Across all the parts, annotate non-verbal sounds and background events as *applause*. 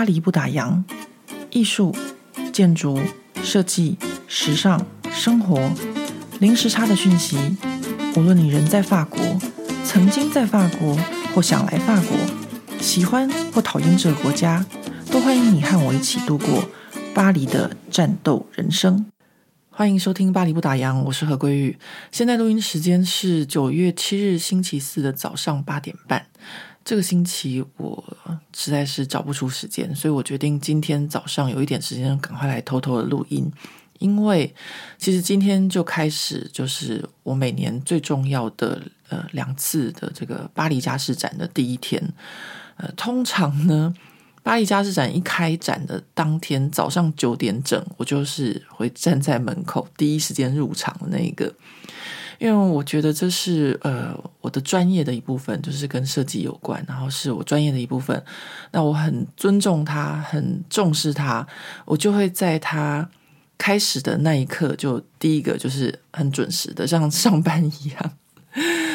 巴黎不打烊，艺术、建筑、设计、时尚、生活，零时差的讯息。无论你人在法国，曾经在法国，或想来法国，喜欢或讨厌这个国家，都欢迎你和我一起度过巴黎的战斗人生。欢迎收听《巴黎不打烊》，我是何桂玉。现在录音时间是九月七日星期四的早上八点半。这个星期我实在是找不出时间，所以我决定今天早上有一点时间，赶快来偷偷的录音。因为其实今天就开始，就是我每年最重要的呃两次的这个巴黎家饰展的第一天。呃，通常呢，巴黎家饰展一开展的当天早上九点整，我就是会站在门口，第一时间入场的那一个。因为我觉得这是呃我的专业的一部分，就是跟设计有关，然后是我专业的一部分。那我很尊重他，很重视他，我就会在他开始的那一刻，就第一个就是很准时的，像上班一样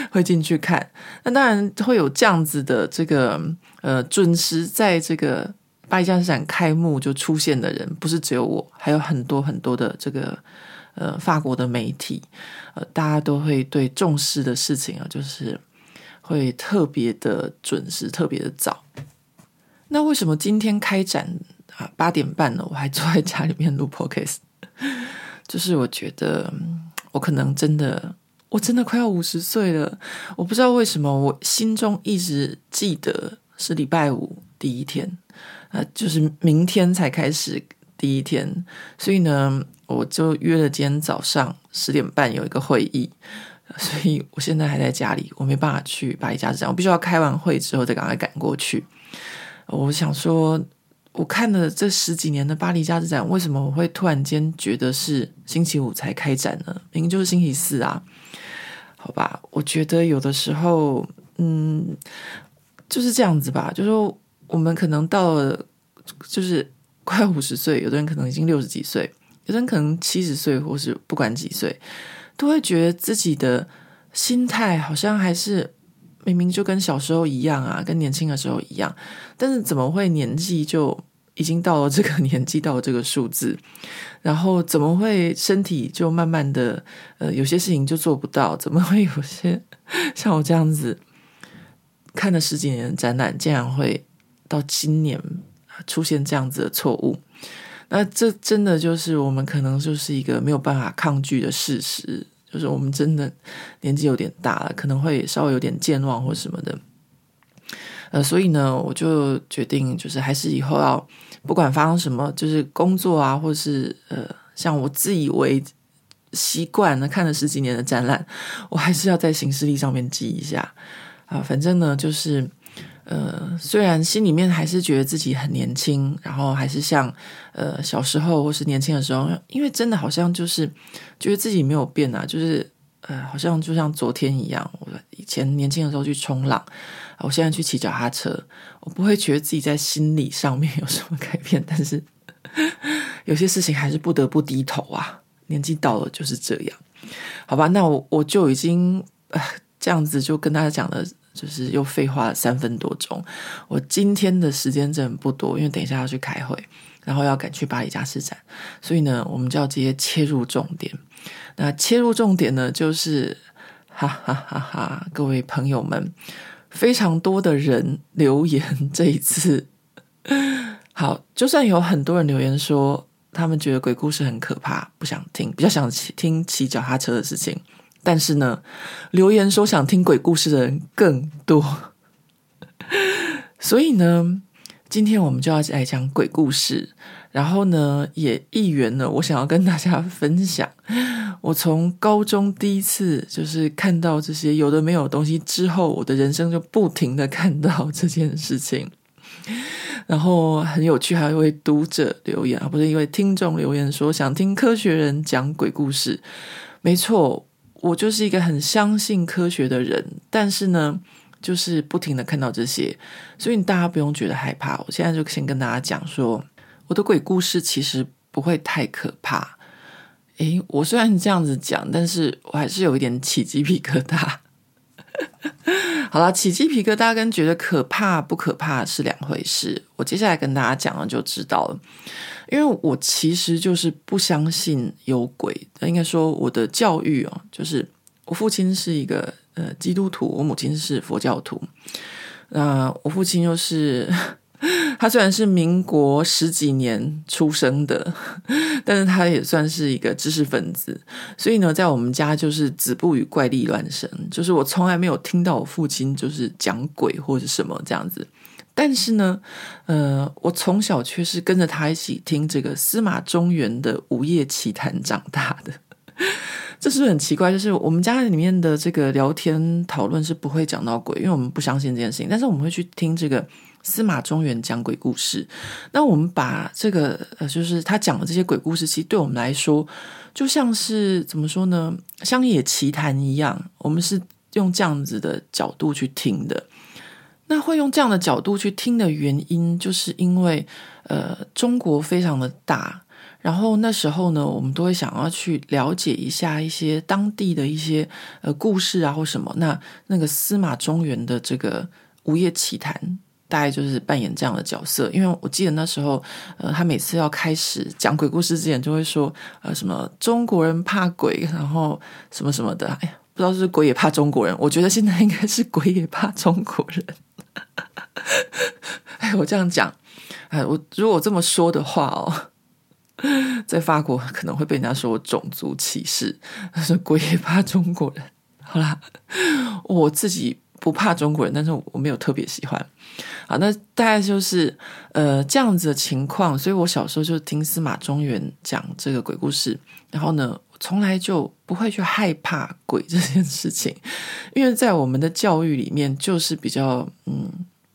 会进去看。那当然会有这样子的这个呃准时在这个巴黎家饰展开幕就出现的人，不是只有我，还有很多很多的这个。呃，法国的媒体，呃，大家都会对重视的事情啊，就是会特别的准时，特别的早。那为什么今天开展啊八点半呢？我还坐在家里面录 podcast，*laughs* 就是我觉得我可能真的，我真的快要五十岁了。我不知道为什么，我心中一直记得是礼拜五第一天，呃，就是明天才开始第一天，所以呢。我就约了今天早上十点半有一个会议，所以我现在还在家里，我没办法去巴黎家饰展，我必须要开完会之后再赶快赶过去。我想说，我看了这十几年的巴黎家饰展，为什么我会突然间觉得是星期五才开展呢？明明就是星期四啊！好吧，我觉得有的时候，嗯，就是这样子吧，就是说我们可能到了，就是快五十岁，有的人可能已经六十几岁。有人可能七十岁，或是不管几岁，都会觉得自己的心态好像还是明明就跟小时候一样啊，跟年轻的时候一样，但是怎么会年纪就已经到了这个 *laughs* 年纪，到了这个数字，然后怎么会身体就慢慢的呃有些事情就做不到？怎么会有些像我这样子看了十几年的展览，竟然会到今年出现这样子的错误？那这真的就是我们可能就是一个没有办法抗拒的事实，就是我们真的年纪有点大了，可能会稍微有点健忘或什么的。呃，所以呢，我就决定，就是还是以后要不管发生什么，就是工作啊，或是呃，像我自以为习惯了看了十几年的展览，我还是要在行事历上面记一下啊，反正呢，就是。呃，虽然心里面还是觉得自己很年轻，然后还是像呃小时候或是年轻的时候，因为真的好像就是觉得自己没有变啊，就是呃好像就像昨天一样。我以前年轻的时候去冲浪，我现在去骑脚踏车，我不会觉得自己在心理上面有什么改变，但是有些事情还是不得不低头啊。年纪到了就是这样，好吧？那我我就已经呃这样子就跟大家讲了。就是又废话了三分多钟。我今天的时间真的不多，因为等一下要去开会，然后要赶去巴黎家饰展，所以呢，我们就要直接切入重点。那切入重点呢，就是哈哈哈哈，各位朋友们，非常多的人留言 *laughs* 这一次，好，就算有很多人留言说他们觉得鬼故事很可怕，不想听，比较想听骑脚踏车的事情。但是呢，留言说想听鬼故事的人更多，*laughs* 所以呢，今天我们就要来讲鬼故事。然后呢，也一圆了我想要跟大家分享，我从高中第一次就是看到这些有的没有的东西之后，我的人生就不停的看到这件事情。然后很有趣，还有一位读者留言啊，不是一位听众留言说想听科学人讲鬼故事。没错。我就是一个很相信科学的人，但是呢，就是不停的看到这些，所以大家不用觉得害怕。我现在就先跟大家讲说，我的鬼故事其实不会太可怕。诶，我虽然这样子讲，但是我还是有一点起鸡皮疙瘩。*laughs* 好了，起鸡皮疙瘩跟觉得可怕不可怕是两回事。我接下来跟大家讲了就知道了。因为我其实就是不相信有鬼，应该说我的教育哦，就是我父亲是一个呃基督徒，我母亲是佛教徒。那、我父亲又是。*laughs* 他虽然是民国十几年出生的，*laughs* 但是他也算是一个知识分子，所以呢，在我们家就是子不语怪力乱神，就是我从来没有听到我父亲就是讲鬼或者什么这样子。但是呢，呃，我从小却是跟着他一起听这个司马中原的《午夜奇谈》长大的。这是不是很奇怪？就是我们家里面的这个聊天讨论是不会讲到鬼，因为我们不相信这件事情，但是我们会去听这个。司马中原讲鬼故事，那我们把这个呃，就是他讲的这些鬼故事，其实对我们来说，就像是怎么说呢，乡野奇谈一样。我们是用这样子的角度去听的。那会用这样的角度去听的原因，就是因为呃，中国非常的大，然后那时候呢，我们都会想要去了解一下一些当地的一些呃故事啊，或什么。那那个司马中原的这个《午夜奇谈》。大概就是扮演这样的角色，因为我记得那时候，呃，他每次要开始讲鬼故事之前，就会说，呃，什么中国人怕鬼，然后什么什么的，哎呀，不知道是，鬼也怕中国人，我觉得现在应该是鬼也怕中国人。*laughs* 哎，我这样讲，哎，我如果这么说的话哦，*laughs* 在法国可能会被人家说我种族歧视，说鬼也怕中国人。好啦，我自己。不怕中国人，但是我没有特别喜欢。好，那大概就是呃这样子的情况，所以我小时候就听司马中原讲这个鬼故事，然后呢，从来就不会去害怕鬼这件事情，因为在我们的教育里面就是比较嗯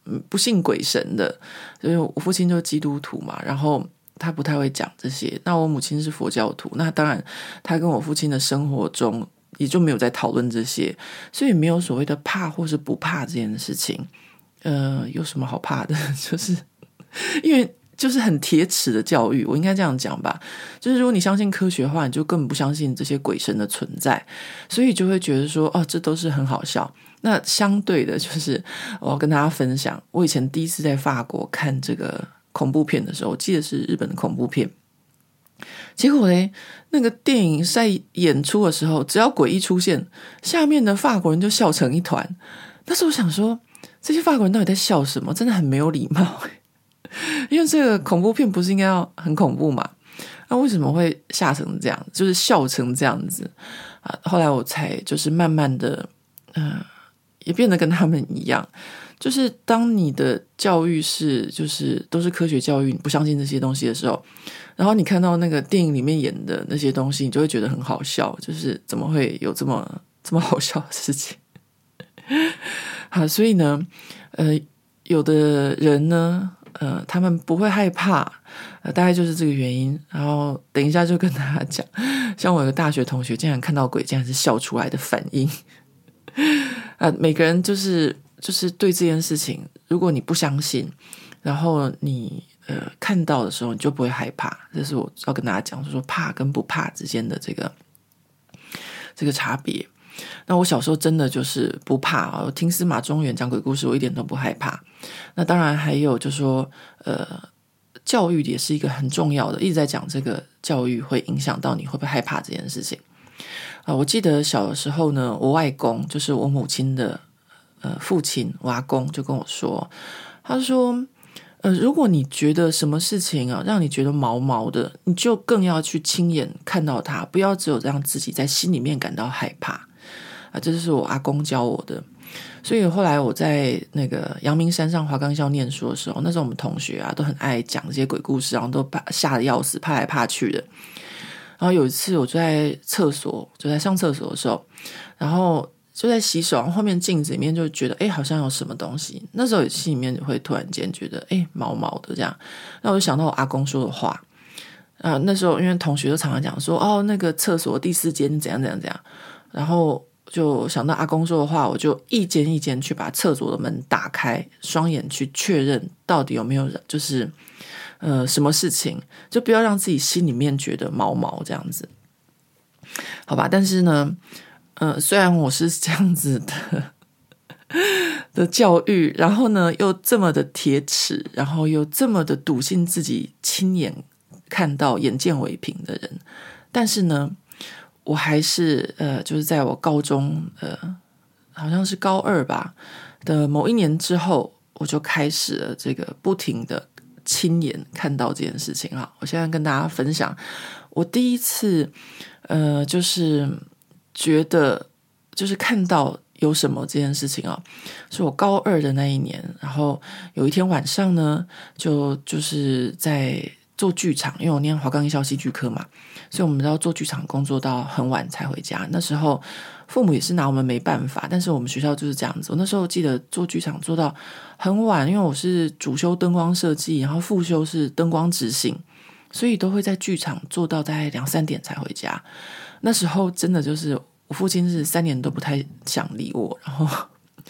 嗯不信鬼神的，所以我父亲就是基督徒嘛，然后他不太会讲这些。那我母亲是佛教徒，那当然他跟我父亲的生活中。也就没有在讨论这些，所以没有所谓的怕或是不怕这件事情。呃，有什么好怕的？*laughs* 就是因为就是很铁齿的教育，我应该这样讲吧。就是如果你相信科学的话，你就根本不相信这些鬼神的存在，所以就会觉得说，哦，这都是很好笑。那相对的，就是我要跟大家分享，我以前第一次在法国看这个恐怖片的时候，我记得是日本的恐怖片。结果嘞，那个电影在演出的时候，只要鬼一出现，下面的法国人就笑成一团。那时候我想说，这些法国人到底在笑什么？真的很没有礼貌。*laughs* 因为这个恐怖片不是应该要很恐怖嘛？那为什么会吓成这样？就是笑成这样子啊？后来我才就是慢慢的，嗯、也变得跟他们一样。就是当你的教育是就是都是科学教育，你不相信这些东西的时候。然后你看到那个电影里面演的那些东西，你就会觉得很好笑，就是怎么会有这么这么好笑的事情？好，所以呢，呃，有的人呢，呃，他们不会害怕，呃，大概就是这个原因。然后等一下就跟大家讲，像我有个大学同学，竟然看到鬼，竟然是笑出来的反应。啊、每个人就是就是对这件事情，如果你不相信，然后你。呃，看到的时候你就不会害怕，这是我要跟大家讲，就是说怕跟不怕之间的这个这个差别。那我小时候真的就是不怕啊，我听司马中原讲鬼故事，我一点都不害怕。那当然还有就是说，呃，教育也是一个很重要的，一直在讲这个教育会影响到你会不会害怕这件事情啊，我记得小的时候呢，我外公就是我母亲的呃父亲，我阿公就跟我说，他说。呃，如果你觉得什么事情啊，让你觉得毛毛的，你就更要去亲眼看到它，不要只有让自己在心里面感到害怕啊。这就是我阿公教我的。所以后来我在那个阳明山上华冈校念书的时候，那时候我们同学啊都很爱讲这些鬼故事，然后都怕吓得要死，怕来怕去的。然后有一次，我就在厕所，就在上厕所的时候，然后。就在洗手，然后后面镜子里面就觉得，哎，好像有什么东西。那时候心里面会突然间觉得，哎，毛毛的这样。那我就想到我阿公说的话，啊，那时候因为同学都常常讲说，哦，那个厕所第四间怎样怎样怎样。然后就想到阿公说的话，我就一间一间去把厕所的门打开，双眼去确认到底有没有人，就是呃什么事情，就不要让自己心里面觉得毛毛这样子，好吧？但是呢。嗯，虽然我是这样子的 *laughs* 的教育，然后呢又这么的铁齿，然后又这么的笃信自己亲眼看到、眼见为凭的人，但是呢，我还是呃，就是在我高中呃，好像是高二吧的某一年之后，我就开始了这个不停的亲眼看到这件事情啊。我现在跟大家分享，我第一次呃，就是觉得就是看到。有什么这件事情啊？是我高二的那一年，然后有一天晚上呢，就就是在做剧场，因为我念华冈艺校戏剧科嘛，所以我们都要做剧场工作到很晚才回家。那时候父母也是拿我们没办法，但是我们学校就是这样子。我那时候记得做剧场做到很晚，因为我是主修灯光设计，然后副修是灯光执行，所以都会在剧场做到大概两三点才回家。那时候真的就是。我父亲是三年都不太想理我，然后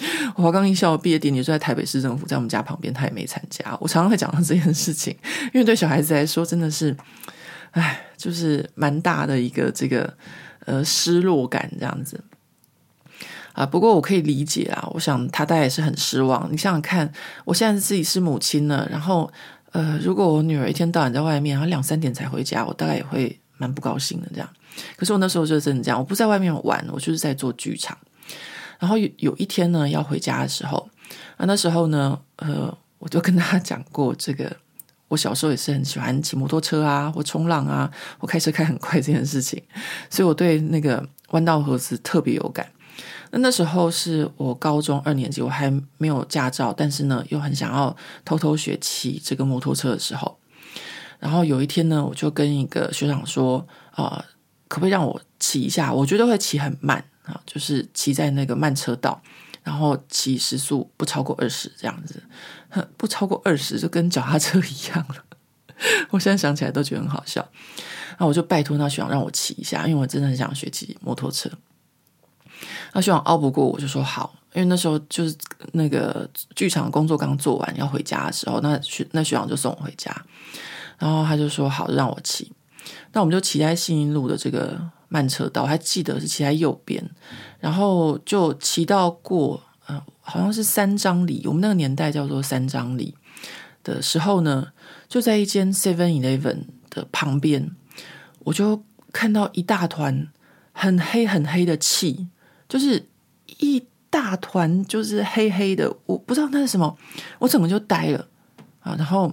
*laughs* 我华冈艺校毕业典礼就在台北市政府，在我们家旁边，他也没参加。我常常会讲到这件事情，因为对小孩子来说真的是，唉，就是蛮大的一个这个呃失落感这样子啊。不过我可以理解啊，我想他大概也是很失望。你想想看，我现在自己是母亲了，然后呃，如果我女儿一天到晚在外面，然后两三点才回家，我大概也会蛮不高兴的这样。可是我那时候就真的这样，我不在外面玩，我就是在做剧场。然后有有一天呢，要回家的时候，啊，那时候呢，呃，我就跟他讲过这个，我小时候也是很喜欢骑摩托车啊，或冲浪啊，我开车开很快这件事情，所以我对那个弯道盒子特别有感。那那时候是我高中二年级，我还没有驾照，但是呢，又很想要偷偷学骑这个摩托车的时候，然后有一天呢，我就跟一个学长说，啊、呃。可不可以让我骑一下？我觉得会骑很慢啊，就是骑在那个慢车道，然后骑时速不超过二十这样子，不超过二十就跟脚踏车一样了。*laughs* 我现在想起来都觉得很好笑。那我就拜托那学长让我骑一下，因为我真的很想学骑摩托车。那学长拗不过我，就说好，因为那时候就是那个剧场工作刚做完要回家的时候，那学那学长就送我回家，然后他就说好，让我骑。那我们就骑在信义路的这个慢车道，我还记得是骑在右边，然后就骑到过，呃，好像是三张里，我们那个年代叫做三张里的时候呢，就在一间 Seven Eleven 的旁边，我就看到一大团很黑很黑的气，就是一大团就是黑黑的，我不知道那是什么，我整个就呆了啊，然后。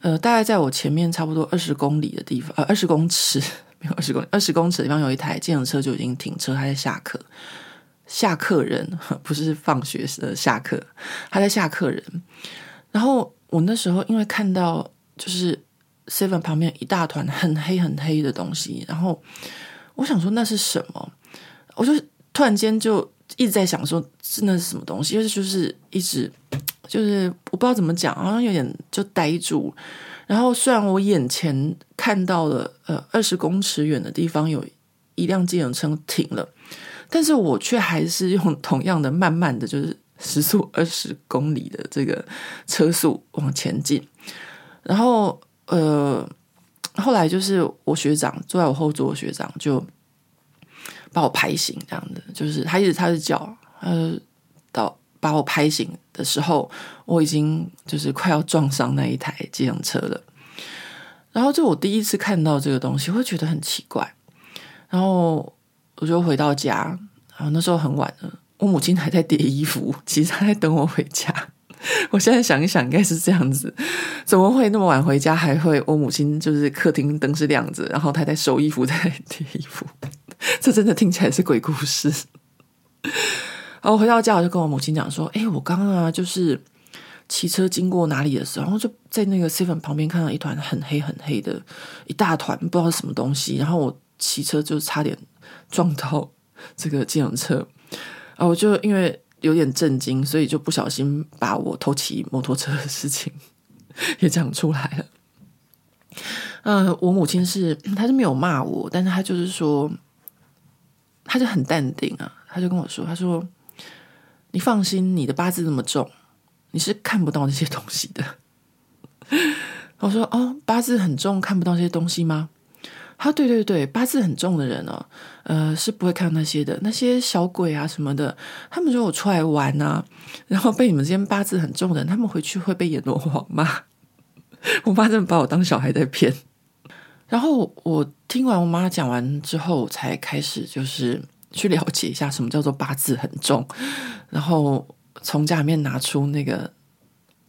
呃，大概在我前面差不多二十公里的地方，呃，二十公尺，二十公，二十公尺的地方有一台计程车就已经停车，他在下课，下客人 *laughs* 不是放学时的下课，他在下客人。然后我那时候因为看到就是 Seven 旁边一大团很黑很黑的东西，然后我想说那是什么？我就突然间就一直在想说，是那是什么东西？因为就是一直。*tsk* 就是我不知道怎么讲，好像有点就呆住。然后虽然我眼前看到了呃二十公尺远的地方有一辆计程车停了，但是我却还是用同样的慢慢的就是时速 *laughs* 二十公里的这个车速往前进。然后呃后来就是我学长坐在我后座的学长就把我拍醒，这样的就是他一直他是叫呃。把我拍醒的时候，我已经就是快要撞上那一台计程车了。然后，就我第一次看到这个东西，会觉得很奇怪。然后，我就回到家。然后那时候很晚了，我母亲还在叠衣服，其实她在等我回家。我现在想一想，应该是这样子：怎么会那么晚回家？还会我母亲就是客厅灯是亮着，然后她在收衣服，在叠衣服。*laughs* 这真的听起来是鬼故事。然后回到家，我就跟我母亲讲说：“哎，我刚刚啊，就是骑车经过哪里的时候，然后就在那个 seven 旁边看到一团很黑很黑的一大团，不知道是什么东西。然后我骑车就差点撞到 *laughs* 这个计程车，啊，我就因为有点震惊，所以就不小心把我偷骑摩托车的事情 *laughs* 也讲出来了。呃，我母亲是她是没有骂我，但是她就是说，她就很淡定啊，她就跟我说，她说。”你放心，你的八字那么重，你是看不到那些东西的。我说哦，八字很重，看不到这些东西吗？啊，对对对，八字很重的人哦，呃，是不会看那些的，那些小鬼啊什么的，他们说我出来玩啊，然后被你们这些八字很重的人，他们回去会被阎罗王骂。我妈真的把我当小孩在骗。然后我听完我妈讲完之后，才开始就是去了解一下什么叫做八字很重，然后从家里面拿出那个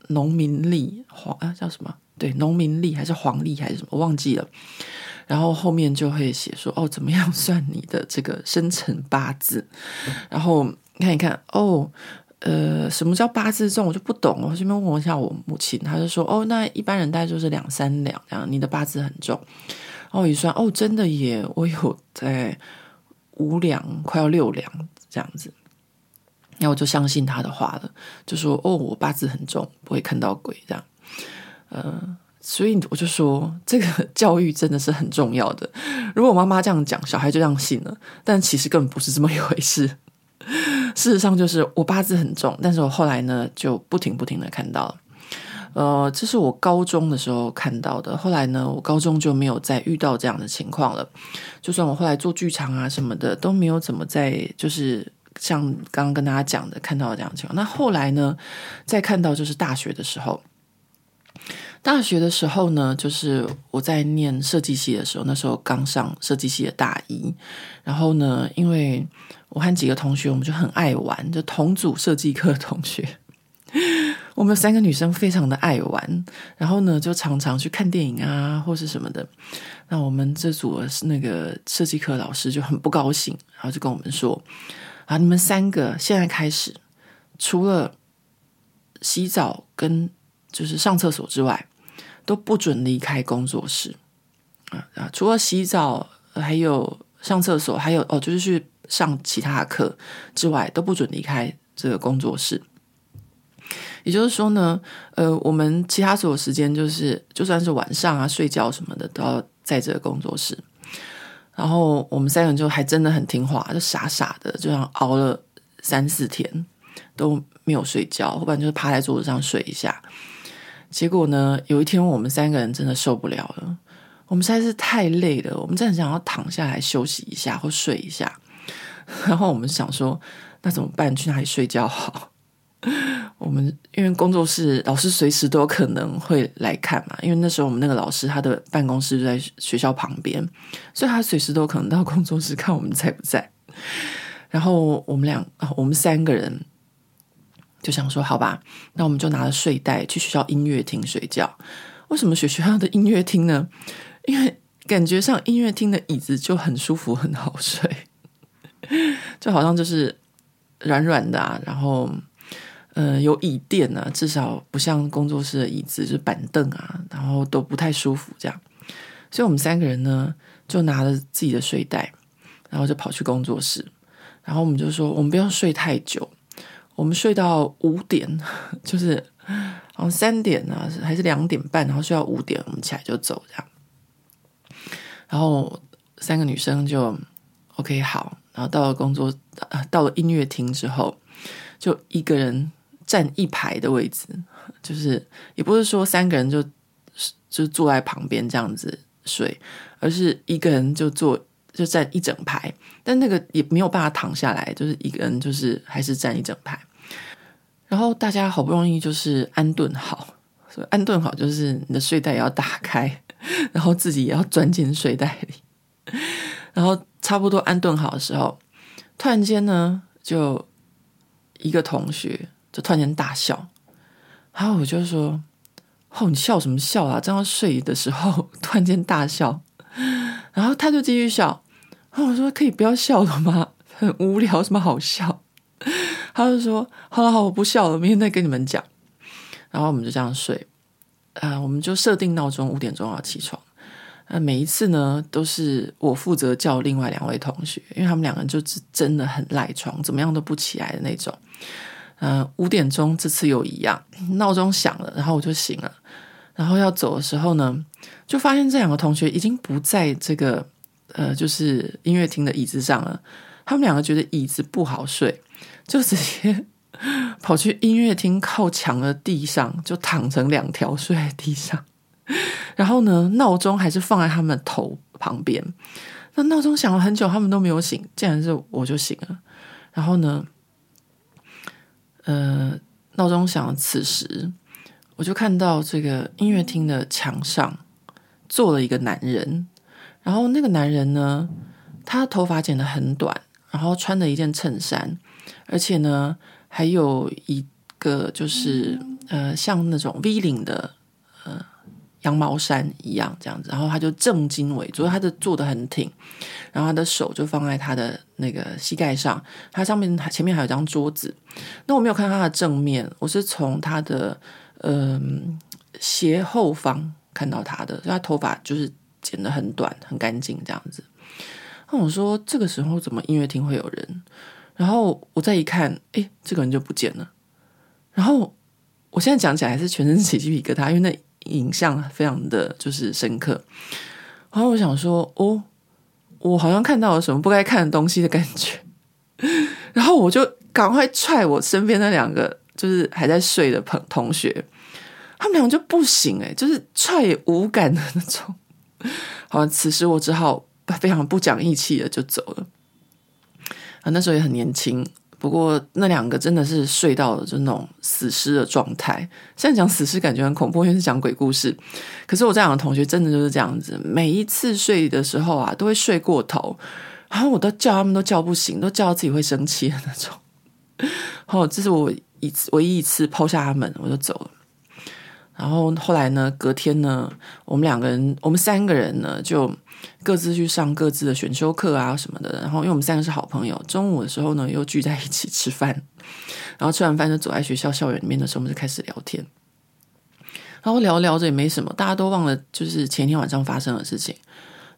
农民历黄啊叫什么？对，农民历还是黄历还是什么？忘记了。然后后面就会写说哦，怎么样算你的这个生辰八字？然后看一看哦。呃，什么叫八字重？我就不懂。我这边问一下我母亲，她就说：“哦，那一般人大概就是两三两这样。你的八字很重。”然后我一算，哦，真的耶，我有在五两，快要六两这样子。然后我就相信他的话了，就说：“哦，我八字很重，不会看到鬼这样。”呃，所以我就说，这个教育真的是很重要的。如果我妈妈这样讲，小孩就这样信了，但其实根本不是这么一回事。*laughs* 事实上，就是我八字很重，但是我后来呢，就不停不停的看到了。呃，这是我高中的时候看到的。后来呢，我高中就没有再遇到这样的情况了。就算我后来做剧场啊什么的，都没有怎么再就是像刚刚跟大家讲的看到这样的情况。那后来呢，再看到就是大学的时候。大学的时候呢，就是我在念设计系的时候，那时候刚上设计系的大一。然后呢，因为我和几个同学，我们就很爱玩，就同组设计课的同学，我们三个女生非常的爱玩。然后呢，就常常去看电影啊，或是什么的。那我们这组那个设计课老师就很不高兴，然后就跟我们说：“啊，你们三个现在开始，除了洗澡跟就是上厕所之外。”都不准离开工作室啊啊！除了洗澡，还有上厕所，还有哦，就是去上其他课之外，都不准离开这个工作室。也就是说呢，呃，我们其他所有时间，就是就算是晚上啊、睡觉什么的，都要在这个工作室。然后我们三个人就还真的很听话，就傻傻的，就这样熬了三四天都没有睡觉，要不然就是趴在桌子上睡一下。结果呢，有一天我们三个人真的受不了了，我们实在是太累了，我们真的想要躺下来休息一下或睡一下。然后我们想说，那怎么办？去哪里睡觉好？*laughs* 我们因为工作室老师随时都有可能会来看嘛，因为那时候我们那个老师他的办公室就在学校旁边，所以他随时都可能到工作室看我们在不在。*laughs* 然后我们俩，我们三个人。就想说好吧，那我们就拿着睡袋去学校音乐厅睡觉。为什么学学校的音乐厅呢？因为感觉上音乐厅的椅子就很舒服，很好睡，就好像就是软软的啊，然后呃有椅垫啊，至少不像工作室的椅子就是板凳啊，然后都不太舒服这样。所以我们三个人呢，就拿着自己的睡袋，然后就跑去工作室，然后我们就说我们不要睡太久。我们睡到五点，*laughs* 就是好像三点啊，还是两点半，然后睡到五点，我们起来就走这样。然后三个女生就 OK 好，然后到了工作，呃到了音乐厅之后，就一个人站一排的位置，就是也不是说三个人就就坐在旁边这样子睡，而是一个人就坐。就站一整排，但那个也没有办法躺下来，就是一个人，就是还是站一整排。然后大家好不容易就是安顿好，所以安顿好就是你的睡袋也要打开，然后自己也要钻进睡袋里。然后差不多安顿好的时候，突然间呢，就一个同学就突然间大笑，然后我就说：“哦，你笑什么笑啊？正要睡的时候突然间大笑。”然后他就继续笑。然后我说：“可以不要笑了吗？*laughs* 很无聊，什么好笑？” *laughs* 他就说：“好了好，我不笑了，明天再跟你们讲。”然后我们就这样睡。呃，我们就设定闹钟五点钟要起床。呃，每一次呢，都是我负责叫另外两位同学，因为他们两个人就是真的很赖床，怎么样都不起来的那种。呃，五点钟这次又一样，闹钟响了，然后我就醒了。然后要走的时候呢，就发现这两个同学已经不在这个。呃，就是音乐厅的椅子上了，他们两个觉得椅子不好睡，就直接跑去音乐厅靠墙的地上，就躺成两条睡在地上。然后呢，闹钟还是放在他们头旁边。那闹钟响了很久，他们都没有醒，竟然是我就醒了。然后呢，呃，闹钟响了，此时我就看到这个音乐厅的墙上坐了一个男人。然后那个男人呢，他头发剪得很短，然后穿了一件衬衫，而且呢，还有一个就是呃，像那种 V 领的羊毛衫一样这样子。然后他就正襟危坐，他的坐得很挺，然后他的手就放在他的那个膝盖上，他上面前面还有张桌子。那我没有看到他的正面，我是从他的嗯、斜后方看到他的，所以他头发就是。剪得很短，很干净，这样子。那我说，这个时候怎么音乐厅会有人？然后我再一看，诶，这个人就不见了。然后我现在讲起来还是全身起鸡皮疙瘩，因为那影像非常的就是深刻。然后我想说，哦，我好像看到了什么不该看的东西的感觉。然后我就赶快踹我身边那两个就是还在睡的朋同学，他们两个就不行，诶，就是踹也无感的那种。好，此时我只好非常不讲义气的就走了。啊，那时候也很年轻，不过那两个真的是睡到了就那种死尸的状态。现在讲死尸感觉很恐怖，因为是讲鬼故事。可是我这两个同学真的就是这样子，每一次睡的时候啊，都会睡过头，然后我都叫他们都叫不醒，都叫到自己会生气的那种。好，这是我一次唯一一次抛下他们，我就走了。然后后来呢，隔天呢，我们两个人，我们三个人呢，就各自去上各自的选修课啊什么的。然后，因为我们三个是好朋友，中午的时候呢，又聚在一起吃饭。*laughs* 然后吃完饭就走在学校校园里面的时候，我们就开始聊天。然后聊聊着也没什么，大家都忘了就是前天晚上发生的事情。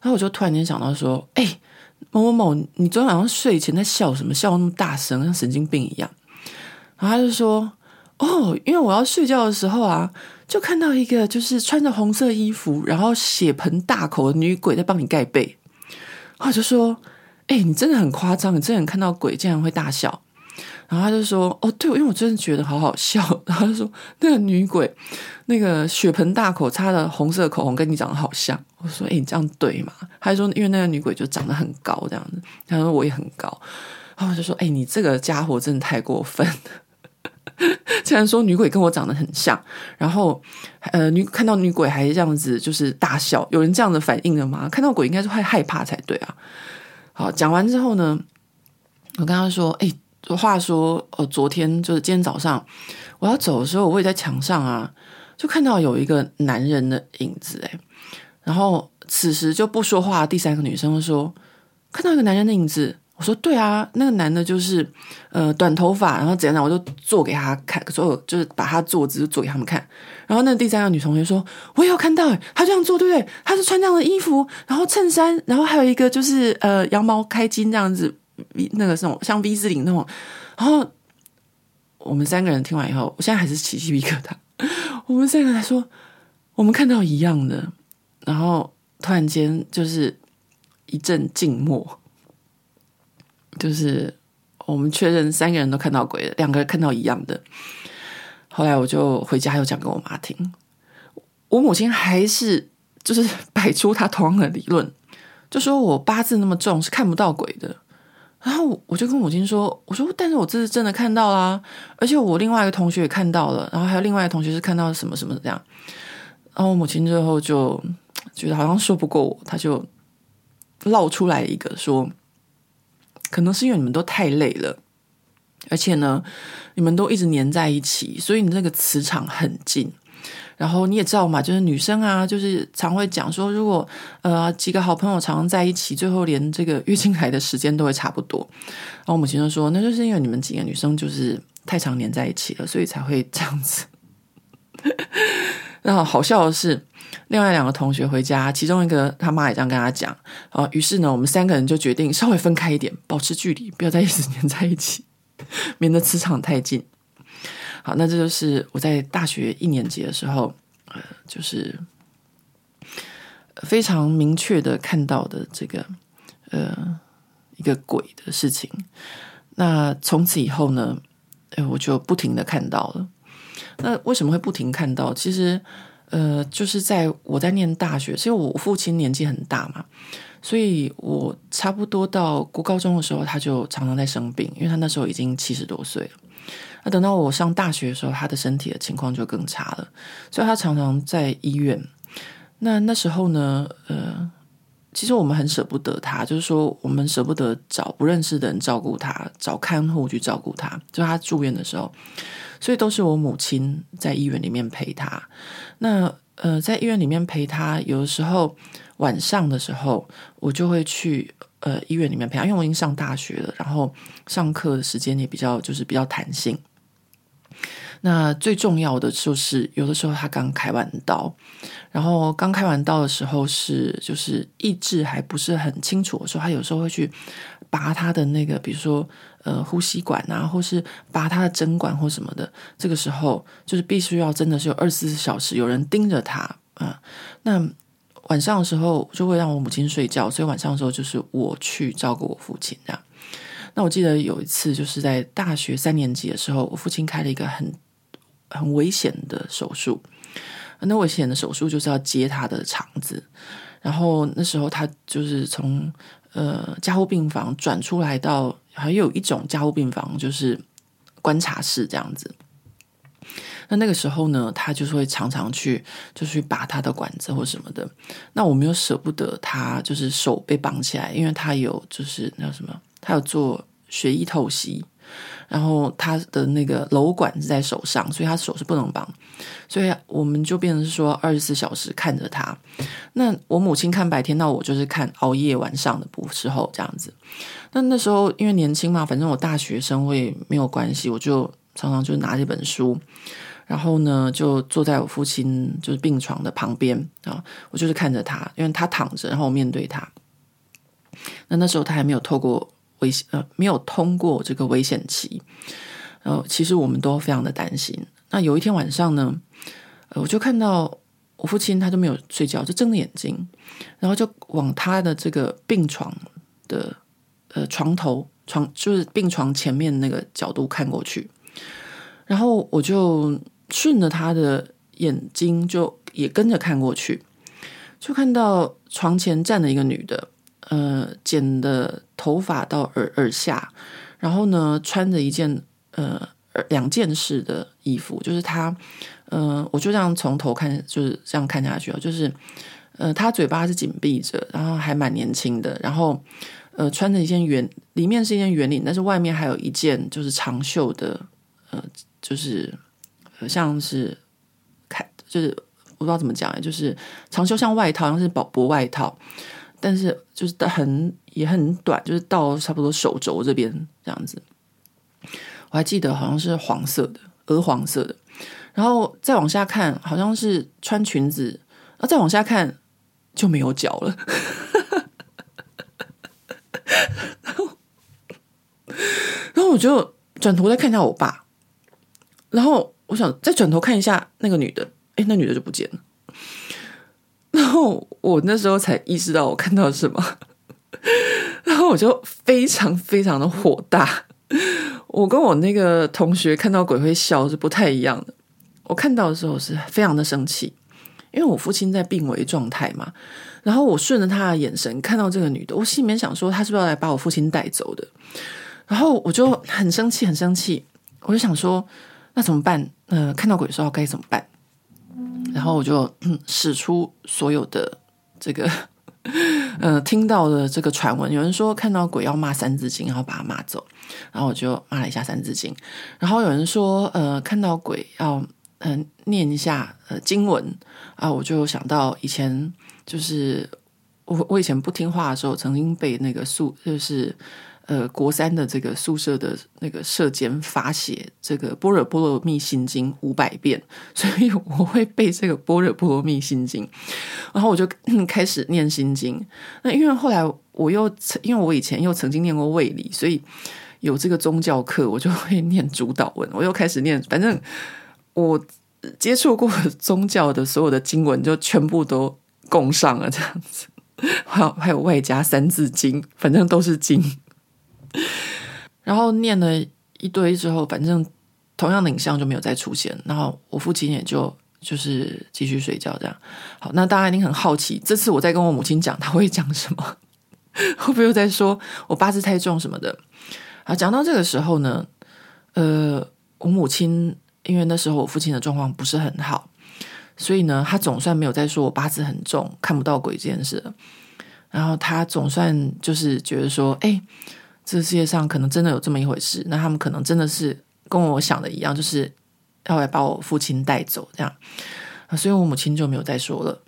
然后我就突然间想到说：“哎，某某某，你昨天晚上睡前在笑什么？笑那么大声，像神经病一样。”然后他就说。哦，因为我要睡觉的时候啊，就看到一个就是穿着红色衣服，然后血盆大口的女鬼在帮你盖被。然后就说：“哎、你真的很夸张，你真的看到鬼竟然会大笑。”然后他就说：“哦，对，因为我真的觉得好好笑。*laughs* ”然后他说：“那个女鬼，那个血盆大口擦的红色口红跟你长得好像。”我说：“哎、你这样对吗？”他就说：“因为那个女鬼就长得很高，这样子。”他说：“我也很高。”然后我就说：“哎、你这个家伙真的太过分了。” *laughs* 竟然说女鬼跟我长得很像，然后呃，女看到女鬼还这样子就是大笑，有人这样的反应了吗？看到鬼应该是会害怕才对啊。好，讲完之后呢，我跟他说：“哎，话说呃，昨天就是今天早上我要走的时候，我也在墙上啊，就看到有一个男人的影子。哎，然后此时就不说话，第三个女生说看到一个男人的影子。”我说对啊，那个男的就是，呃，短头发，然后怎样，我就做给他看，所有就是把他坐姿做给他们看。然后那第三个女同学说，我也有看到，诶，他这样做，对不对？他是穿这样的衣服，然后衬衫，然后还有一个就是呃羊毛开襟这样子，那个什么像 V 字领那种。然后我们三个人听完以后，我现在还是起鸡皮疙瘩。我们三个人说，我们看到一样的，然后突然间就是一阵静默。就是我们确认三个人都看到鬼了，两个人看到一样的。后来我就回家又讲给我妈听，我母亲还是就是摆出她同样的理论，就说我八字那么重是看不到鬼的。然后我就跟母亲说：“我说，但是我这是真的看到啦，而且我另外一个同学也看到了，然后还有另外一个同学是看到什么什么这样。”然后我母亲最后就觉得好像说不过我，她就唠出来一个说。可能是因为你们都太累了，而且呢，你们都一直黏在一起，所以你那个磁场很近。然后你也知道嘛，就是女生啊，就是常会讲说，如果呃几个好朋友常常在一起，最后连这个月经来的时间都会差不多。然后我母亲就说，那就是因为你们几个女生就是太常黏在一起了，所以才会这样子。*laughs* 然后好笑的是。另外两个同学回家，其中一个他妈也这样跟他讲啊。于是呢，我们三个人就决定稍微分开一点，保持距离，不要再一直黏在一起，*laughs* 免得磁场太近。好，那这就是我在大学一年级的时候，呃，就是非常明确的看到的这个呃一个鬼的事情。那从此以后呢，呃，我就不停的看到了。那为什么会不停看到？其实。呃，就是在我在念大学，其实我父亲年纪很大嘛，所以我差不多到国高中的时候，他就常常在生病，因为他那时候已经七十多岁了。那等到我上大学的时候，他的身体的情况就更差了，所以他常常在医院。那那时候呢，呃，其实我们很舍不得他，就是说我们舍不得找不认识的人照顾他，找看护去照顾他。就他住院的时候，所以都是我母亲在医院里面陪他。那呃，在医院里面陪他，有的时候晚上的时候，我就会去呃医院里面陪他，因为我已经上大学了，然后上课的时间也比较就是比较弹性。那最重要的就是，有的时候他刚开完刀，然后刚开完刀的时候是就是意志还不是很清楚的时候，他有时候会去拔他的那个，比如说呃呼吸管啊，或是拔他的针管或什么的。这个时候就是必须要真的是有二十四小时有人盯着他啊。那晚上的时候就会让我母亲睡觉，所以晚上的时候就是我去照顾我父亲这样。那我记得有一次就是在大学三年级的时候，我父亲开了一个很。很危险的手术，那危险的手术就是要接他的肠子，然后那时候他就是从呃加护病房转出来到，还有一种加护病房就是观察室这样子。那那个时候呢，他就是会常常去，就去拔他的管子或什么的。那我们又舍不得他，就是手被绑起来，因为他有就是那什么，他有做血液透析。然后他的那个瘘管是在手上，所以他手是不能绑，所以我们就变成是说二十四小时看着他。那我母亲看白天，那我就是看熬夜晚上的时候这样子。那那时候因为年轻嘛，反正我大学生我也没有关系，我就常常就拿这本书，然后呢就坐在我父亲就是病床的旁边啊，我就是看着他，因为他躺着，然后我面对他。那那时候他还没有透过。危险呃，没有通过这个危险期，然后其实我们都非常的担心。那有一天晚上呢，呃，我就看到我父亲他都没有睡觉，就睁着眼睛，然后就往他的这个病床的呃床头床，就是病床前面那个角度看过去，然后我就顺着他的眼睛就也跟着看过去，就看到床前站了一个女的。呃，剪的头发到耳耳下，然后呢，穿着一件呃两件式的衣服，就是他，呃，我就这样从头看，就是这样看下去，就是，呃，他嘴巴是紧闭着，然后还蛮年轻的，然后，呃，穿着一件圆，里面是一件圆领，但是外面还有一件就是长袖的，呃，就是，呃、像是，看，就是我不知道怎么讲，就是长袖像外套，像是薄薄外套。但是就是很也很短，就是到差不多手肘这边这样子。我还记得好像是黄色的，鹅黄色的。然后再往下看，好像是穿裙子。然后再往下看就没有脚了。*laughs* 然后，然后我就转头再看一下我爸。然后我想再转头看一下那个女的，哎，那女的就不见了。然后我那时候才意识到我看到什么，*laughs* 然后我就非常非常的火大。我跟我那个同学看到鬼会笑是不太一样的。我看到的时候是非常的生气，因为我父亲在病危状态嘛。然后我顺着他的眼神看到这个女的，我心里面想说，他是不是要来把我父亲带走的？然后我就很生气，很生气。我就想说，那怎么办？呃，看到鬼的时候该怎么办？然后我就使出所有的这个，*laughs* 呃，听到的这个传闻，有人说看到鬼要骂三字经，然后把他骂走，然后我就骂了一下三字经。然后有人说，呃，看到鬼要嗯、念一下呃经文啊，我就想到以前就是我我以前不听话的时候，曾经被那个宿就是。呃，国三的这个宿舍的那个舍监发写这个《般若波罗蜜心经》五百遍，*laughs* 所以我会背这个《般若波罗蜜心经》，然后我就开始念心经。那因为后来我又因为我以前又曾经念过卫理，所以有这个宗教课，我就会念主导文。我又开始念，反正我接触过 *laughs* 宗教的所有的经文，就全部都供上了这样子。*laughs* 还有还有外加三字经，反正都是经。*laughs* 然后念了一堆之后，反正同样的影像就没有再出现。然后我父亲也就就是继续睡觉这样。好，那大家一定很好奇，这次我在跟我母亲讲，她会讲什么？*laughs* 会不会又在说我八字太重什么的？啊，讲到这个时候呢，呃，我母亲因为那时候我父亲的状况不是很好，所以呢，她总算没有再说我八字很重，看不到鬼这件事了。然后她总算就是觉得说，哎，这世界上可能真的有这么一回事。那他们可能真的是跟我想的一样，就是要来把我父亲带走这样。啊，所以我母亲就没有再说了。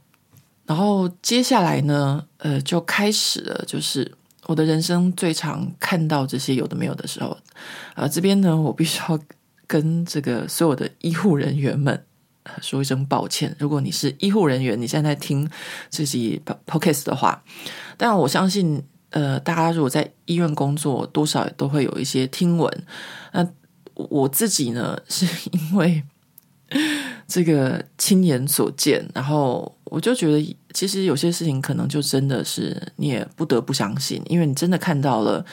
然后接下来呢，呃，就开始了，就是我的人生最常看到这些有的没有的时候，啊、呃，这边呢，我必须要跟这个所有的医护人员们说一声抱歉。如果你是医护人员，你现在在听这集 podcast 的话，但我相信，呃，大家如果在医院工作，多少都会有一些听闻。那我自己呢，*laughs* 是因为。*laughs* 这个亲眼所见，然后我就觉得，其实有些事情可能就真的是你也不得不相信，因为你真的看到了，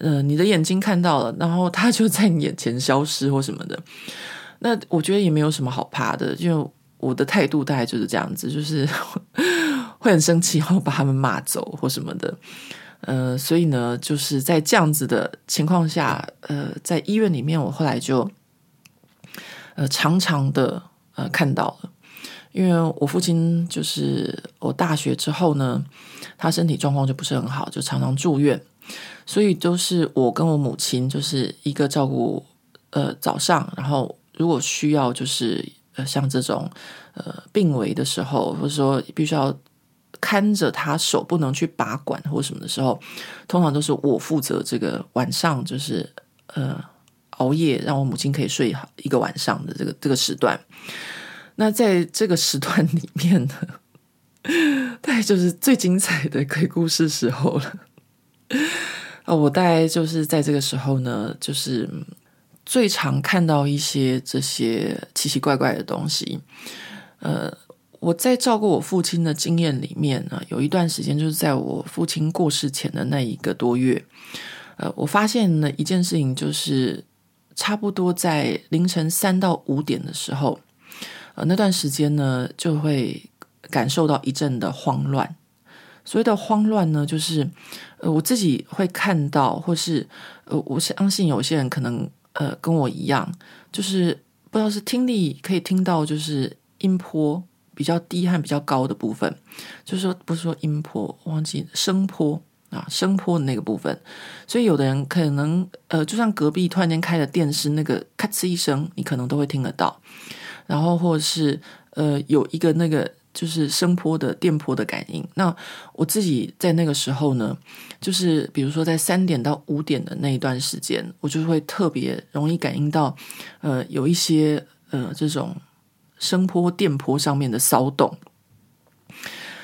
呃，你的眼睛看到了，然后他就在你眼前消失或什么的。那我觉得也没有什么好怕的，因为我的态度大概就是这样子，就是 *laughs* 会很生气，然后把他们骂走或什么的。呃，所以呢，就是在这样子的情况下，呃，在医院里面，我后来就。呃，常常的呃看到了，因为我父亲就是我大学之后呢，他身体状况就不是很好，就常常住院，所以都是我跟我母亲就是一个照顾呃早上，然后如果需要就是呃像这种呃病危的时候，或者说必须要看着他手不能去拔管或什么的时候，通常都是我负责这个晚上就是呃。熬夜让我母亲可以睡好一个晚上的这个这个时段，那在这个时段里面呢，*laughs* 大概就是最精彩的鬼故事时候了。啊，我大概就是在这个时候呢，就是最常看到一些这些奇奇怪怪的东西。呃，我在照顾我父亲的经验里面呢，有一段时间就是在我父亲过世前的那一个多月，呃，我发现了一件事情，就是。差不多在凌晨三到五点的时候，呃，那段时间呢，就会感受到一阵的慌乱。所谓的慌乱呢，就是呃，我自己会看到，或是呃，我相信有些人可能呃跟我一样，就是不知道是听力可以听到，就是音波比较低和比较高的部分，就是说不是说音波，忘记声波。啊，声波的那个部分，所以有的人可能呃，就像隔壁突然间开了电视，那个咔哧一声，你可能都会听得到。然后或者是呃，有一个那个就是声波的电波的感应。那我自己在那个时候呢，就是比如说在三点到五点的那一段时间，我就会特别容易感应到呃，有一些呃这种声波电波上面的骚动。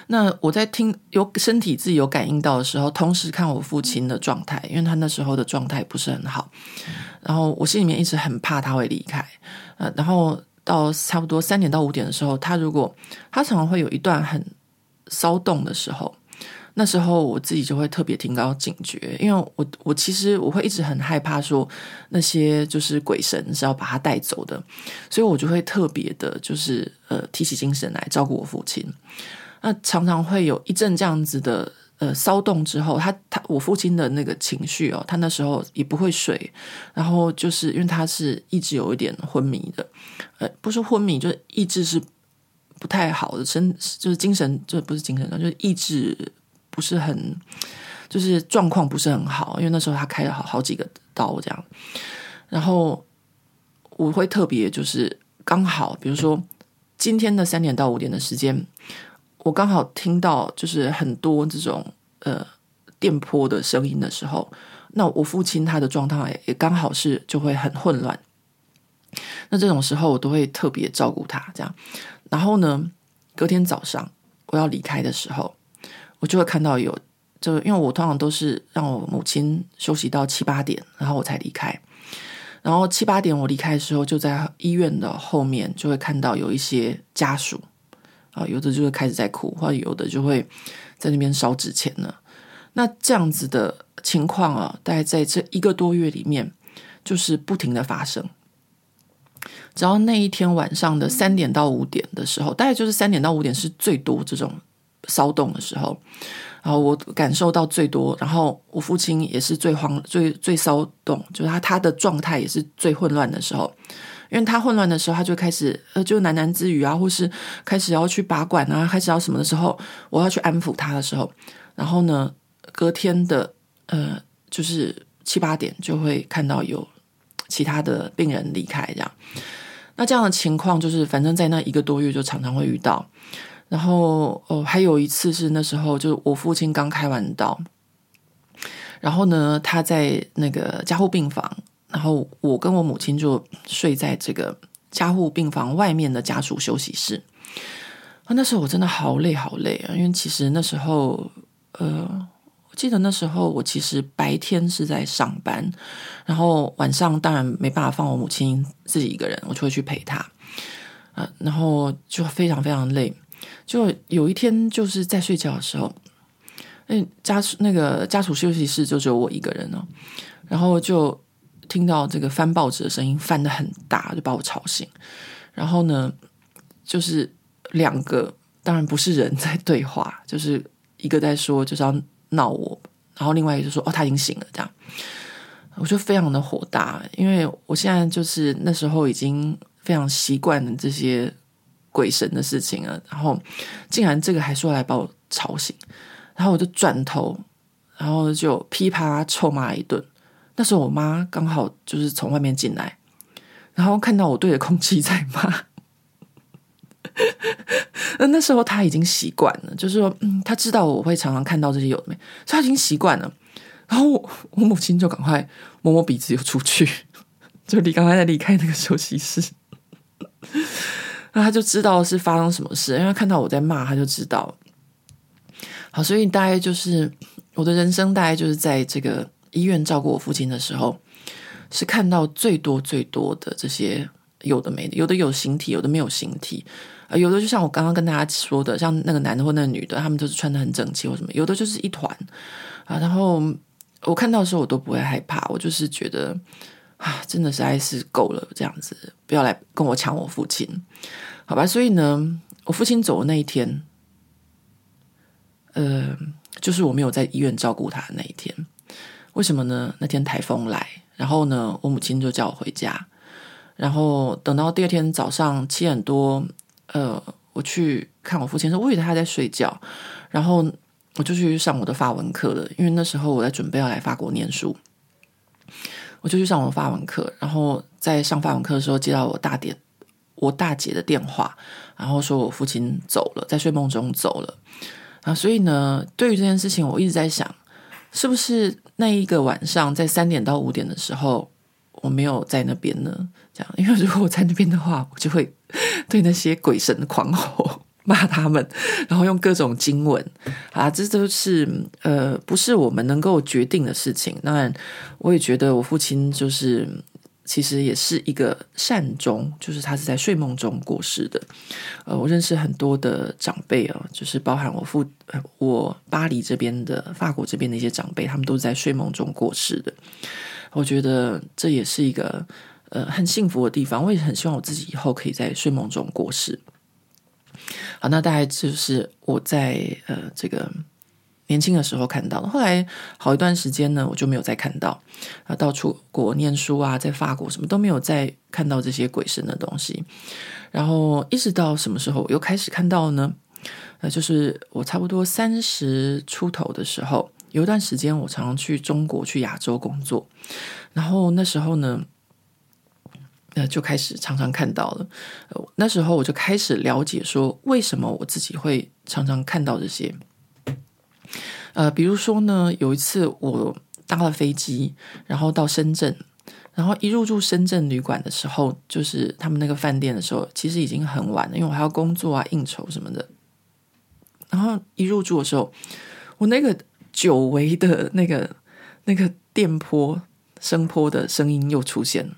那我在听有身体自己有感应到的时候，同时看我父亲的状态，因为他那时候的状态不是很好，然后我心里面一直很怕他会离开，呃，然后到差不多三点到五点的时候，他如果他常常会有一段很骚动的时候，那时候我自己就会特别提高警觉，因为我我其实我会一直很害怕说那些就是鬼神是要把他带走的，所以我就会特别的就是呃提起精神来照顾我父亲。那常常会有一阵这样子的呃骚动之后，他他我父亲的那个情绪哦，他那时候也不会睡，然后就是因为他是一直有一点昏迷的，呃，不是昏迷，就是意志是不太好的，身就是精神就不是精神上，就是意志不是很，就是状况不是很好，因为那时候他开了好好几个刀这样，然后我会特别就是刚好，比如说今天的三点到五点的时间。我刚好听到就是很多这种呃电波的声音的时候，那我父亲他的状态也刚好是就会很混乱。那这种时候我都会特别照顾他，这样。然后呢，隔天早上我要离开的时候，我就会看到有，就因为我通常都是让我母亲休息到七八点，然后我才离开。然后七八点我离开的时候，就在医院的后面就会看到有一些家属。啊，有的就会开始在哭，或者有的就会在那边烧纸钱呢。那这样子的情况啊，大概在这一个多月里面，就是不停的发生。只要那一天晚上的三点到五点的时候，大概就是三点到五点是最多这种骚动的时候，然后我感受到最多，然后我父亲也是最慌、最最骚动，就是他他的状态也是最混乱的时候，因为他混乱的时候，他就开始呃就喃喃自语啊，或是开始要去拔管啊，开始要什么的时候，我要去安抚他的时候，然后呢，隔天的呃就是七八点就会看到有其他的病人离开这样。那这样的情况就是，反正在那一个多月就常常会遇到。然后哦，还有一次是那时候，就是我父亲刚开完刀，然后呢，他在那个加护病房，然后我跟我母亲就睡在这个加护病房外面的家属休息室。啊，那时候我真的好累好累啊，因为其实那时候，呃。我记得那时候，我其实白天是在上班，然后晚上当然没办法放我母亲自己一个人，我就会去陪她，啊，然后就非常非常累。就有一天就是在睡觉的时候，那家那个家属休息室就只有我一个人哦，然后就听到这个翻报纸的声音翻得很大，就把我吵醒。然后呢，就是两个当然不是人在对话，*laughs* 就是一个在说，就是要。闹我，然后另外一个就说：“哦，他已经醒了。”这样，我就非常的火大，因为我现在就是那时候已经非常习惯了这些鬼神的事情啊，然后竟然这个还说来把我吵醒，然后我就转头，然后就噼啪臭骂一顿。那时候我妈刚好就是从外面进来，然后看到我对着空气在骂。那那时候他已经习惯了，就是说，嗯，他知道我会常常看到这些有的没，所以他已经习惯了。然后我，我母亲就赶快摸摸鼻子又出去，*laughs* 就离赶快再离开那个休息室。那他就知道是发生什么事，因为他看到我在骂，他就知道。好，所以大概就是我的人生，大概就是在这个医院照顾我父亲的时候，是看到最多最多的这些有的没的，有的有形体，有的没有形体。啊有的就像我刚刚跟大家说的，像那个男的或那个女的，他们就是穿得很整齐或什么；有的就是一团啊。然后我看到的时候，我都不会害怕，我就是觉得啊，真的实在是够了，这样子不要来跟我抢我父亲，好吧？所以呢，我父亲走的那一天，呃，就是我没有在医院照顾他的那一天。为什么呢？那天台风来，然后呢，我母亲就叫我回家，然后等到第二天早上七点多。呃，我去看我父亲，说我以为他在睡觉，然后我就去上我的法文课了，因为那时候我在准备要来法国念书，我就去上我法文课，然后在上法文课的时候接到我大爹我大姐的电话，然后说我父亲走了，在睡梦中走了啊，所以呢，对于这件事情，我一直在想，是不是那一个晚上在三点到五点的时候，我没有在那边呢？这样，因为如果我在那边的话，我就会。*laughs* 对那些鬼神狂吼，骂他们，*laughs* 然后用各种经文啊，这都是呃，不是我们能够决定的事情。当然，我也觉得我父亲就是其实也是一个善终，就是他是在睡梦中过世的。呃，我认识很多的长辈啊，就是包含我父我巴黎这边的法国这边的一些长辈，他们都是在睡梦中过世的。我觉得这也是一个。呃，很幸福的地方，我也很希望我自己以后可以在睡梦中过世。好，那大概就是我在呃这个年轻的时候看到的。后来好一段时间呢，我就没有再看到啊，到出国念书啊，在法国什么都没有再看到这些鬼神的东西。然后一直到什么时候我又开始看到呢？呃，就是我差不多三十出头的时候，有一段时间我常常去中国去亚洲工作，然后那时候呢。那就开始常常看到了，那时候我就开始了解说，为什么我自己会常常看到这些。呃，比如说呢，有一次我搭了飞机，然后到深圳，然后一入住深圳旅馆的时候，就是他们那个饭店的时候，其实已经很晚了，因为我还要工作啊、应酬什么的。然后一入住的时候，我那个久违的那个那个电波声波的声音又出现了。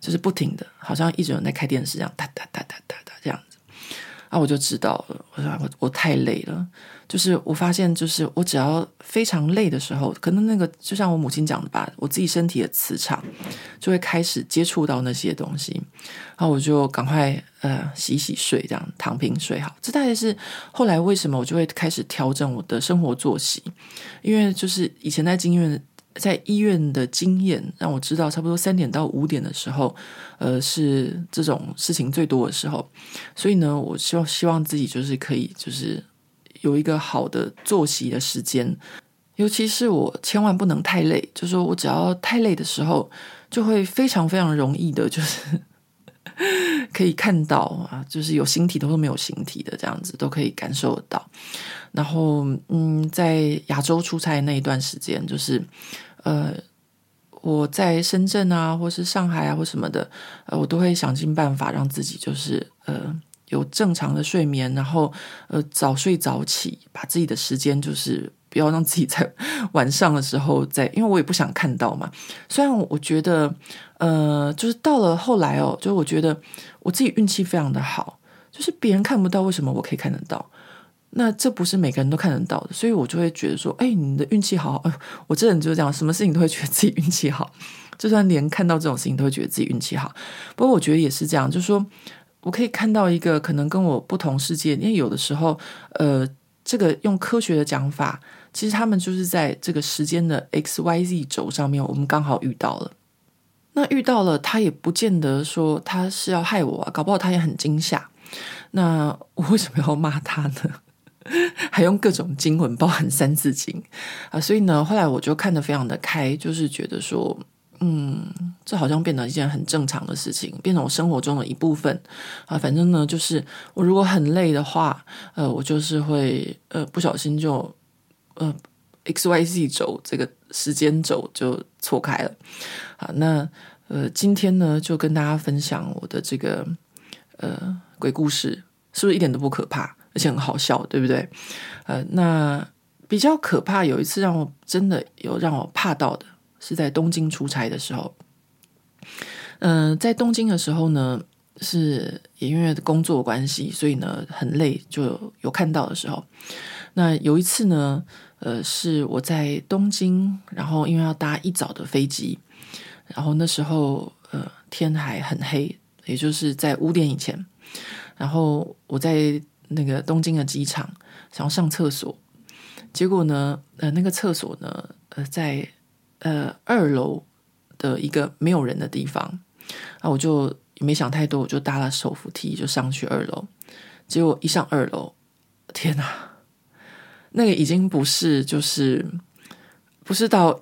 就是不停的，好像一直有人在开电视这样，哒哒哒哒哒哒这样子。啊，我就知道了，我说我我太累了。就是我发现，就是我只要非常累的时候，可能那个就像我母亲讲的吧，我自己身体的磁场就会开始接触到那些东西，然后我就赶快呃洗洗睡，这样躺平睡好。这大概是后来为什么我就会开始调整我的生活作息，因为就是以前在经院在医院的经验让我知道，差不多三点到五点的时候，呃是这种事情最多的时候，所以呢，我希望希望自己就是可以就是。有一个好的作息的时间，尤其是我千万不能太累。就是说我只要太累的时候，就会非常非常容易的，就是可以看到啊，就是有形体的或没有形体的这样子都可以感受得到。然后，嗯，在亚洲出差那一段时间，就是呃，我在深圳啊，或是上海啊，或什么的，呃，我都会想尽办法让自己就是呃。有正常的睡眠，然后呃早睡早起，把自己的时间就是不要让自己在晚上的时候在，因为我也不想看到嘛。虽然我觉得呃，就是到了后来哦，就我觉得我自己运气非常的好，就是别人看不到，为什么我可以看得到？那这不是每个人都看得到的，所以我就会觉得说，哎，你的运气好好。*laughs* 我这人就是这样，什么事情都会觉得自己运气好，就算连看到这种事情都会觉得自己运气好。不过我觉得也是这样，就是说。我可以看到一个可能跟我不同世界，因为有的时候，呃，这个用科学的讲法，其实他们就是在这个时间的 X Y Z 轴上面，我们刚好遇到了。那遇到了，他也不见得说他是要害我啊，搞不好他也很惊吓。那我为什么要骂他呢？还用各种经文，包含三字经啊，所以呢，后来我就看得非常的开，就是觉得说。嗯，这好像变得一件很正常的事情，变成我生活中的一部分啊。反正呢，就是我如果很累的话，呃，我就是会呃不小心就呃 X Y Z 轴这个时间轴就错开了啊。那呃，今天呢，就跟大家分享我的这个呃鬼故事，是不是一点都不可怕，而且很好笑，对不对？呃，那比较可怕，有一次让我真的有让我怕到的。是在东京出差的时候，嗯、在东京的时候呢，是也因为工作关系，所以呢很累，就有看到的时候。那有一次呢，呃，是我在东京，然后因为要搭一早的飞机，然后那时候呃天还很黑，也就是在五点以前，然后我在那个东京的机场想要上厕所，结果呢，呃，那个厕所呢，呃，在呃，二楼的一个没有人的地方，啊，我就没想太多，我就搭了手扶梯就上去二楼。结果一上二楼，天哪，那个已经不是就是不是到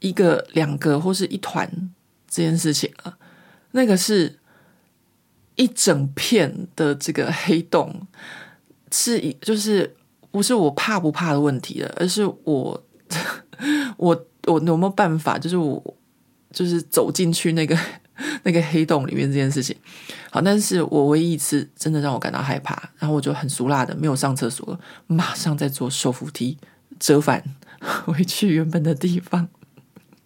一个两个或是一团这件事情了，那个是一整片的这个黑洞，是一就是不是我怕不怕的问题了，而是我。*laughs* 我我有没有办法？就是我就是走进去那个 *laughs* 那个黑洞里面这件事情，好，但是我唯一一次真的让我感到害怕，然后我就很俗辣的没有上厕所，马上在坐手扶梯折返回去原本的地方，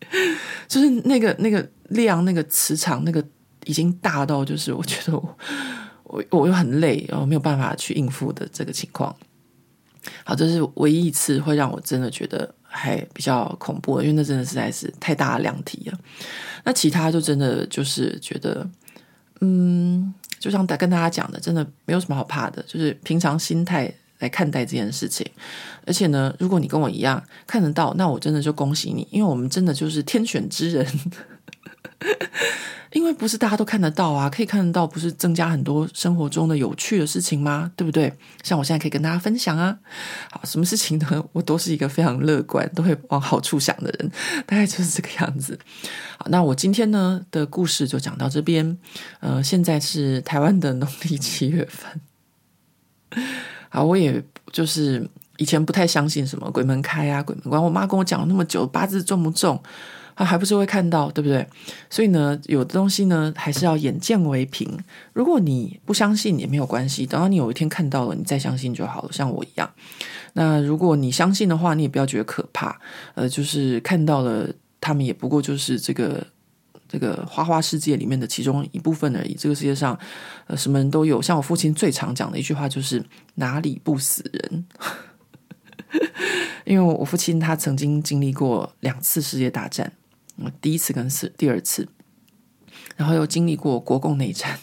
*laughs* 就是那个那个量那个磁场那个已经大到，就是我觉得我 *laughs* 我我又很累，然后没有办法去应付的这个情况。好，这是唯一一次会让我真的觉得。还比较恐怖，因为那真的实在是太大量体了。那其他就真的就是觉得，嗯，就像跟大家讲的，真的没有什么好怕的，就是平常心态来看待这件事情。而且呢，如果你跟我一样看得到，那我真的就恭喜你，因为我们真的就是天选之人。*laughs* 因为不是大家都看得到啊，可以看得到，不是增加很多生活中的有趣的事情吗？对不对？像我现在可以跟大家分享啊，好，什么事情呢？我都是一个非常乐观，都会往好处想的人，*laughs* 大概就是这个样子。好，那我今天呢的故事就讲到这边。呃，现在是台湾的农历七月份。*laughs* 好，我也就是以前不太相信什么鬼门开啊、鬼门关，我妈跟我讲了那么久，八字重不重？他，还不是会看到，对不对？所以呢，有的东西呢，还是要眼见为凭。如果你不相信也没有关系，等到你有一天看到了，你再相信就好了。像我一样。那如果你相信的话，你也不要觉得可怕。呃，就是看到了，他们也不过就是这个这个花花世界里面的其中一部分而已。这个世界上，呃，什么人都有。像我父亲最常讲的一句话就是“哪里不死人”，*laughs* 因为我父亲他曾经经历过两次世界大战，第一次跟次第二次，然后又经历过国共内战，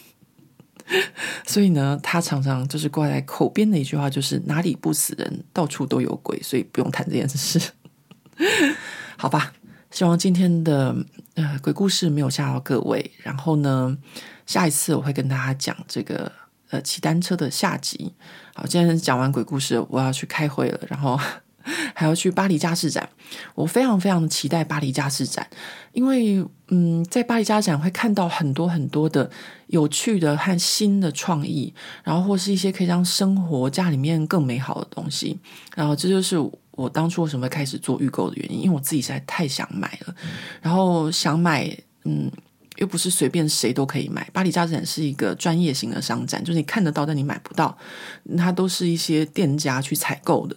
*laughs* 所以呢，他常常就是挂在口边的一句话就是“哪里不死人，到处都有鬼”，所以不用谈这件事，*laughs* 好吧？希望今天的呃鬼故事没有吓到各位。然后呢，下一次我会跟大家讲这个呃骑单车的下集。好，今天讲完鬼故事，我要去开会了，然后还要去巴黎家饰展。我非常非常的期待巴黎家饰展，因为嗯，在巴黎家展会看到很多很多的有趣的和新的创意，然后或是一些可以让生活家里面更美好的东西。然后这就是。我当初为什么会开始做预购的原因，因为我自己实在太想买了，然后想买，嗯，又不是随便谁都可以买。巴黎家展是一个专业型的商展，就是你看得到，但你买不到，它都是一些店家去采购的。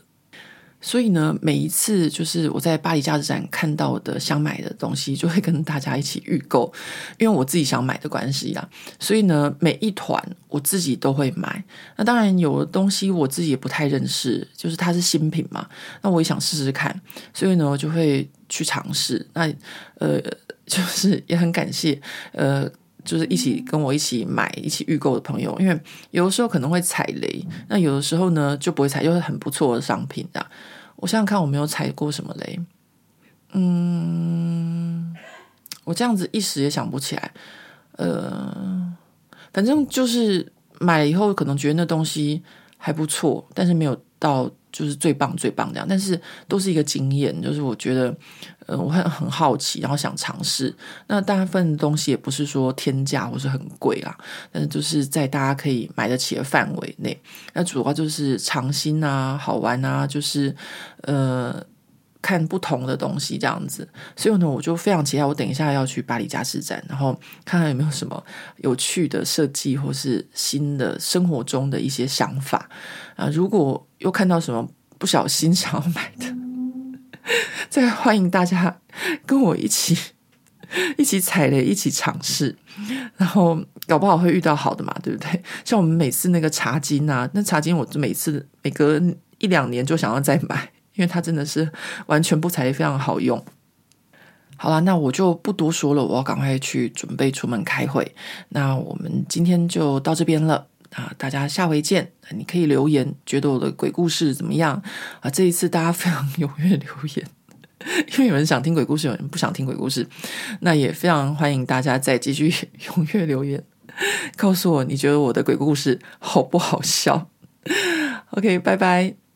所以呢，每一次就是我在巴黎家饰展看到的想买的东西，就会跟大家一起预购，因为我自己想买的关系啦。所以呢，每一团我自己都会买。那当然有的东西我自己也不太认识，就是它是新品嘛，那我也想试试看，所以呢，我就会去尝试。那呃，*laughs* 就是也很感谢呃，就是一起跟我一起买、一起预购的朋友，因为有的时候可能会踩雷，那有的时候呢就不会踩，又是很不错的商品的。我想想看，我没有踩过什么雷。嗯，我这样子一时也想不起来。呃，反正就是买了以后，可能觉得那东西还不错，但是没有到就是最棒最棒这样。但是都是一个经验，就是我觉得，呃，我很很好奇，然后想尝试。那大部分东西也不是说天价或是很贵啦，但是就是在大家可以买得起的范围内。那主要就是尝新啊，好玩啊，就是呃。看不同的东西这样子，所以呢，我就非常期待，我等一下要去巴黎家饰展，然后看看有没有什么有趣的设计，或是新的生活中的一些想法啊。如果又看到什么不小心想要买的，再欢迎大家跟我一起一起踩雷，一起尝试，然后搞不好会遇到好的嘛，对不对？像我们每次那个茶巾啊，那茶巾我每次每隔一两年就想要再买。因为它真的是完全不踩雷，非常好用。好了，那我就不多说了，我要赶快去准备出门开会。那我们今天就到这边了啊，大家下回见。你可以留言，觉得我的鬼故事怎么样啊？这一次大家非常踊跃留言，因为有人想听鬼故事，有人不想听鬼故事。那也非常欢迎大家再继续踊跃留言，告诉我你觉得我的鬼故事好不好笑？OK，拜拜。